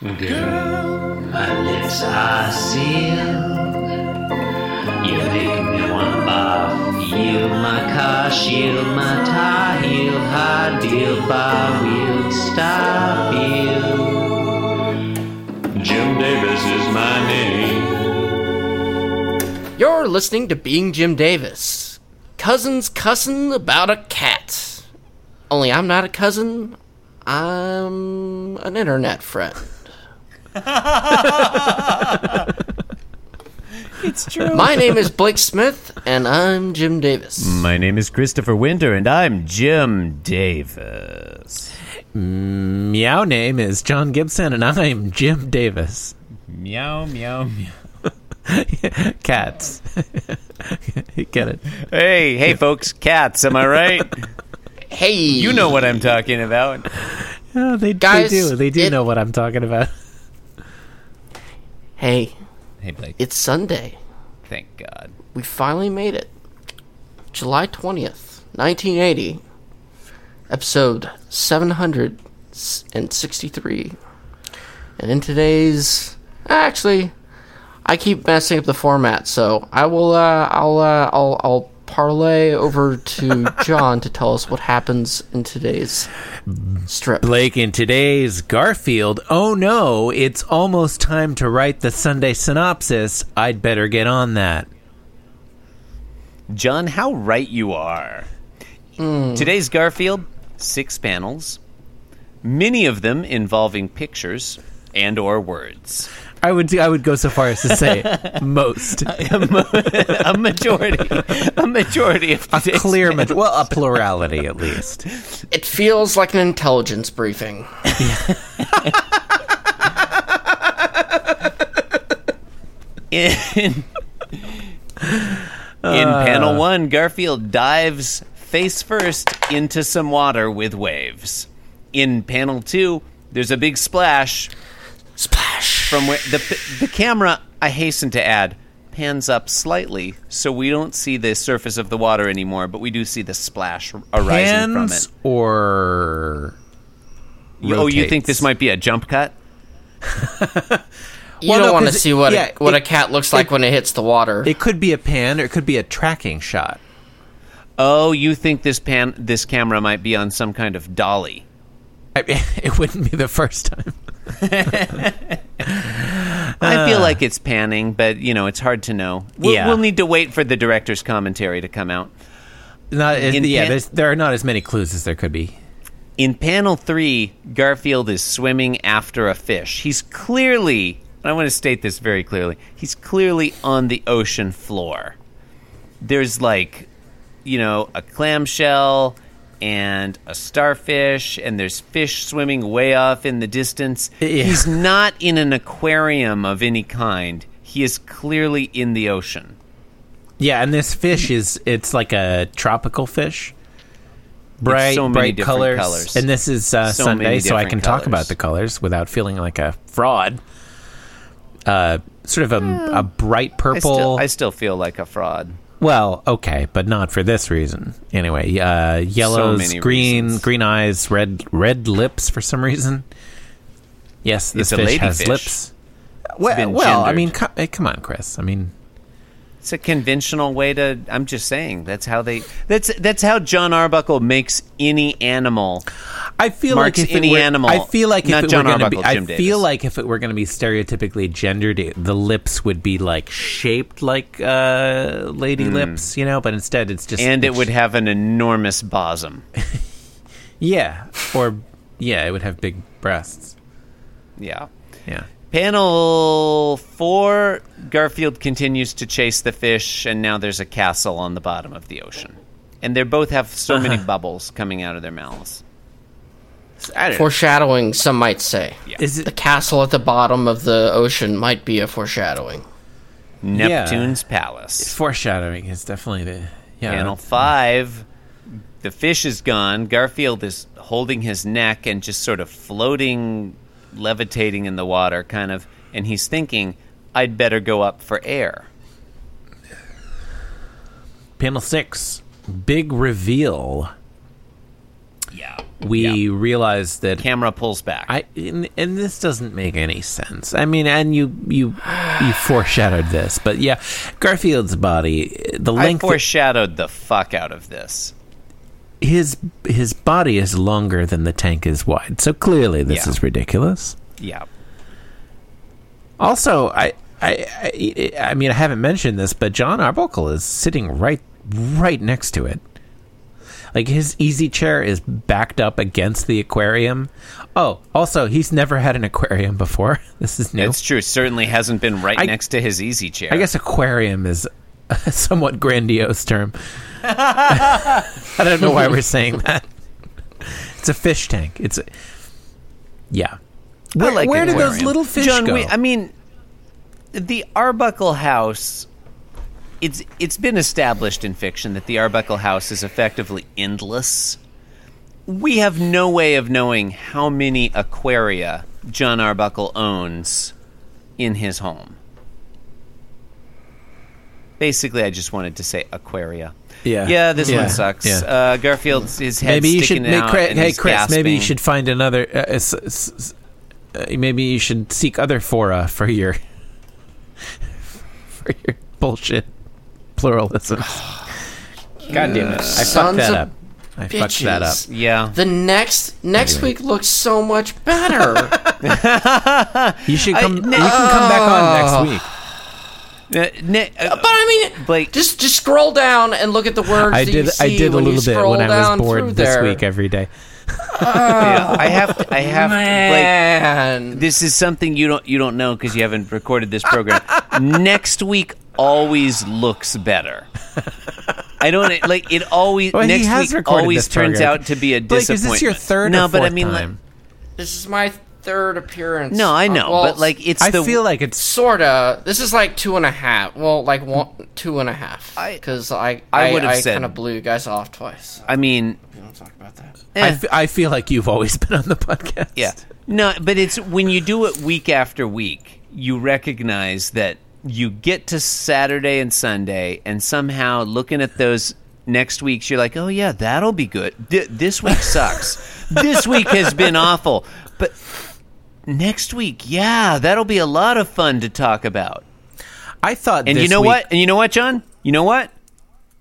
Girl, my lips are sealed. You make me wanna barf. Yield my car, shield my tie, heel, high deal, bar wheel, stop you. Jim Davis is my name. You're listening to Being Jim Davis. Cousins cussing about a cat. Only I'm not a cousin, I'm an internet friend. It's true. My name is Blake Smith, and I'm Jim Davis. My name is Christopher Winter, and I'm Jim Davis. Meow name is John Gibson, and I'm Jim Davis. Meow, meow, meow. Cats. you get it? Hey, hey, folks, cats. Am I right? Hey, you know what I'm talking about. Oh, they, Guys, they do. They do it- know what I'm talking about. Hey, Hey, Blake. it's Sunday. Thank God. We finally made it. July 20th, 1980. Episode 763. And in today's. Actually, I keep messing up the format, so I will, uh, I'll, uh, I'll, I'll parlay over to John to tell us what happens in today's strip. Blake, in today's Garfield, oh no, it's almost time to write the Sunday synopsis. I'd better get on that. John, how right you are. Hmm. Today's Garfield, six panels, many of them involving pictures and or words. I would I would go so far as to say most. a majority, a majority of A clear, panels. ma- well, a plurality at least. It feels like an intelligence briefing. in in panel uh. one, Garfield dives face first into some water with waves. In panel two, there's a big splash Splash! from where the the camera. I hasten to add pans up slightly, so we don't see the surface of the water anymore, but we do see the splash arising from it. Hands or Oh, you think this might be a jump cut? You Well, don't no, want to 'cause see what yeah, it, what it- a cat looks like it- when it hits the water. It could be a pan or it could be a tracking shot. Oh, you think this pan this camera might be on some kind of dolly? I it wouldn't be the first time. I feel like uh. it's panning, but you know, it's hard to know. We'll, Yeah. we'll need to wait for the director's commentary to come out. Not as, In yeah, pan- there's, there are not as many clues as there could be. In panel three, Garfield is swimming after a fish. He's clearly, and I want to state this very clearly, he's clearly on the ocean floor. There's like, you know, a clamshell and a starfish, and there's fish swimming way off in the distance. Yeah. He's not in an aquarium of any kind. He is clearly in the ocean. Yeah, and this fish is it's like a tropical fish. Bright, so bright colors. colors. And this is uh, So Sunday, so I can talk about the colors without feeling like a fraud. Uh, sort of a, a bright I purple. still, I still feel like a fraud. Well, okay, but not for this reason. Anyway, uh, yellows, many green, reasons. green eyes, red, red lips for some reason. Yes, this It's a fish has ladyfish. lips. Well, well, I mean, co- hey, come on, Chris. I mean, It's a conventional way to. I'm just saying that's how they. That's that's how John Arbuckle makes any animal. I feel Marks like if any it were, animal- I feel like if not it John were going to be, Arbuckle, I Jim feel Davis. like if it were going to be stereotypically gendered, the lips would be like shaped like uh, lady lips, you know. But instead, it's just. And it would have an enormous bosom. yeah, or yeah, it would have big breasts. Yeah. Yeah. Panel four Garfield continues to chase the fish, and now there's a castle on the bottom of the ocean. And they both have so many uh-huh. bubbles coming out of their mouths. I don't know. foreshadowing, some might say. Is it- The castle at the bottom of the ocean might be a foreshadowing. Neptune's palace. Foreshadowing is definitely the yeah. Panel five, the fish is gone. Garfield is holding his neck and just sort of floating, levitating in the water, kind of. And he's thinking, I'd better go up for air. Panel six, big reveal. Yeah. we realize that Camera pulls back. I and, and this doesn't make any sense. I mean, and you you you foreshadowed this, but yeah, Garfield's body, the I length, foreshadowed the fuck out of this. His his body is longer than the tank is wide. So clearly, this Yeah. is ridiculous. Yeah. Also, I, I I I mean, I haven't mentioned this, but John Arbuckle is sitting right right next to it. Like his easy chair is backed up against the aquarium. Oh, also, he's never had an aquarium before. This is new. It's true. Certainly hasn't been right I- next to his easy chair. I guess aquarium is a somewhat grandiose term. I don't know why we're saying that. It's a fish tank. It's a, yeah. Where, I like where do those little fish John, go? we- I mean, the Arbuckle House. It's it's been established in fiction that the Arbuckle House is effectively endless. We have no way of knowing how many aquaria John Arbuckle owns in his home. Basically, I just wanted to say aquaria. Yeah. Yeah, this Yeah. one sucks. Yeah. Uh, Garfield's his head maybe you should make out Chris, hey he's Chris. Maybe you should find another. Uh, s- s- s- uh, maybe you should seek other fora for your for your bullshit pluralism. God damn it! I fucked that up. I fucked that up. Yeah. The next next Anyway. week looks so much better. You should come. no- you can come back on next week. Uh, ne- uh, but I mean, Blake- just just scroll down and look at the words. I that you did. I did a little bit when I was bored this there. week every day. yeah, I have to. I have to. Like, Man, this is something you don't you don't know because you haven't recorded this program. Next week always looks better. I don't like it. Always Well, next week always turns program. out to be a Blake, disappointment. is this your third No, or but I mean, like, this is my third appearance. no, I Uh, know, well, but like it's I the feel like it's sorta. This is like two and a half. Well, like one, two and a half. I- Because I, I I, would've I said- kind of blew you guys off twice. I mean, We don't talk about that. I, eh. f- I feel like you've always been on the podcast. Yeah. No, but it's when you do it week after week, you recognize that you get to Saturday and Sunday, and somehow looking at those next weeks, you're like, oh, yeah, that'll be good. Th- this week sucks. this week has been awful. But next week, yeah, that'll be a lot of fun to talk about. I thought. And this you know week- what? And you know what, John? You know what?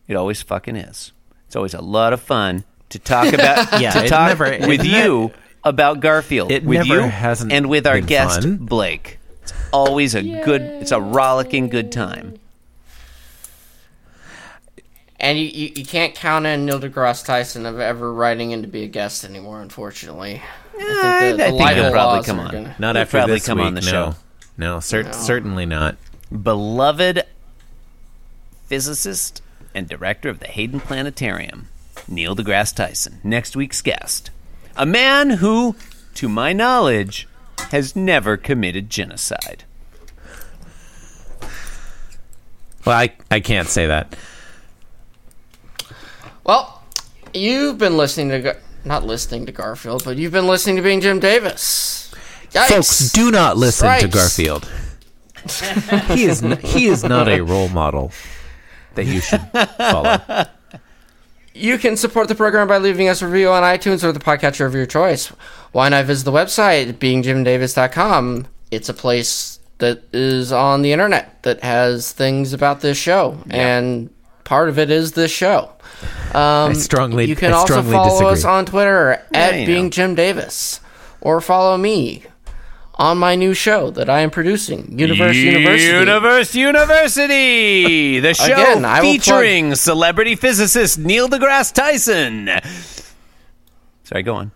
It always fucking is. It's always a lot of fun to talk about Yeah, to talk never- with you about Garfield. It with never you hasn't and with our guest fun. Blake. It's always a good it's a rollicking good time. And you, you, you can't count on Neil deGrasse Tyson of ever writing in to be a guest anymore, unfortunately. I, I think uh, the, I think he'll probably come on. Gonna, Not after probably this come week. on the no. show. No, cer- certainly not. Beloved physicist and director of the Hayden Planetarium, Neil deGrasse Tyson, next week's guest. A man who, to my knowledge, has never committed genocide. Well, I I can't say that. Well, you've been listening to Gar- not listening to Garfield, but you've been listening to Being Jim Davis. Yikes. Folks, do not listen to Garfield. he is n- he is not a role model that you should follow. You can support the program by leaving us a review on iTunes or the podcatcher of your choice. Why not visit the website, beingjimdavis.com? It's a place that is on the internet that has things about this show, and part of it is this show. Um, I strongly you can I also strongly follow disagree. us on Twitter at you know. Being Jim Davis, or follow me on my new show that I am producing, Universe University. Universe University, the show Again, I will featuring celebrity physicist Neil deGrasse Tyson. Sorry, go on.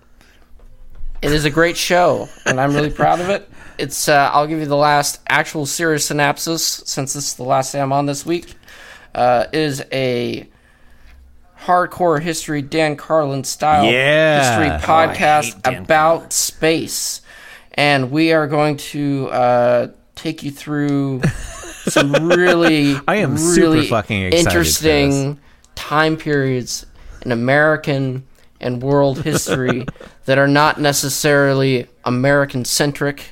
It is a great show, and I'm really proud of it. It's uh, I'll give you the last actual serious synopsis since this is the last day I'm on this week. Uh, is a hardcore history Dan Carlin style Yeah. history Oh, podcast Dan about space, and we are going to uh, take you through some really I am super fucking excited interesting time periods in American and world history that are not necessarily American centric,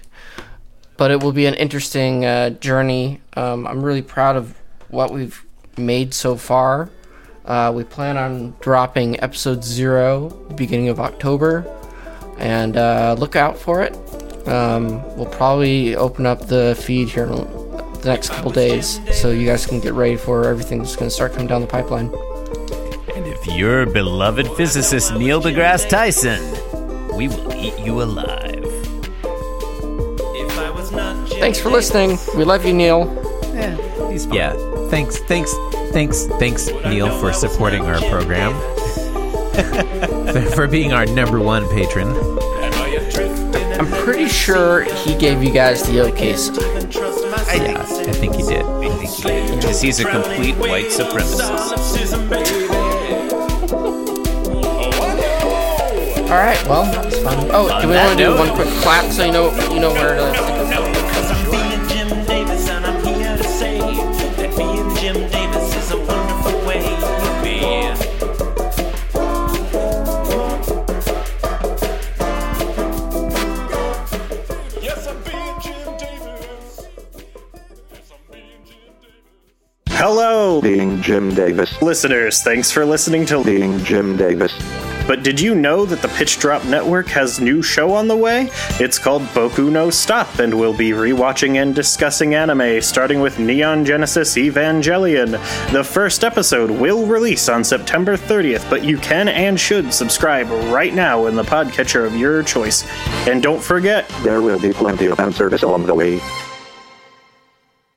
but it will be an interesting uh, journey. Um, I'm really proud of what we've made so far. Uh, we plan on dropping episode zero beginning of October, and uh, look out for it. Um, we'll probably open up the feed here in the next couple days, so you guys can get ready for everything that's going to start coming down the pipeline. And if you're beloved physicist Neil deGrasse Tyson, we will eat you alive. Thanks for listening. We love you, Neil. He's fine. Yeah. Thanks, thanks, thanks, thanks, Neil, for supporting our program. for being our number one patron. I'm pretty sure he gave you guys the okay sign. Yeah, I think he did. I think he did. Because he's a complete white supremacist. All right. Well, that was fun. Oh, do we want to do one quick clap so you know you know where to? Jim Davis, listeners. Thanks for listening to being Jim Davis, But did you know that the Pitch Drop Network has new show on the way? It's called Boku no Stop, and we'll be rewatching and discussing anime, starting with Neon Genesis Evangelion. The first episode will release on September 30th, but you can and should subscribe right now in the podcatcher of your choice. And don't forget, there will be plenty of fan service on the way.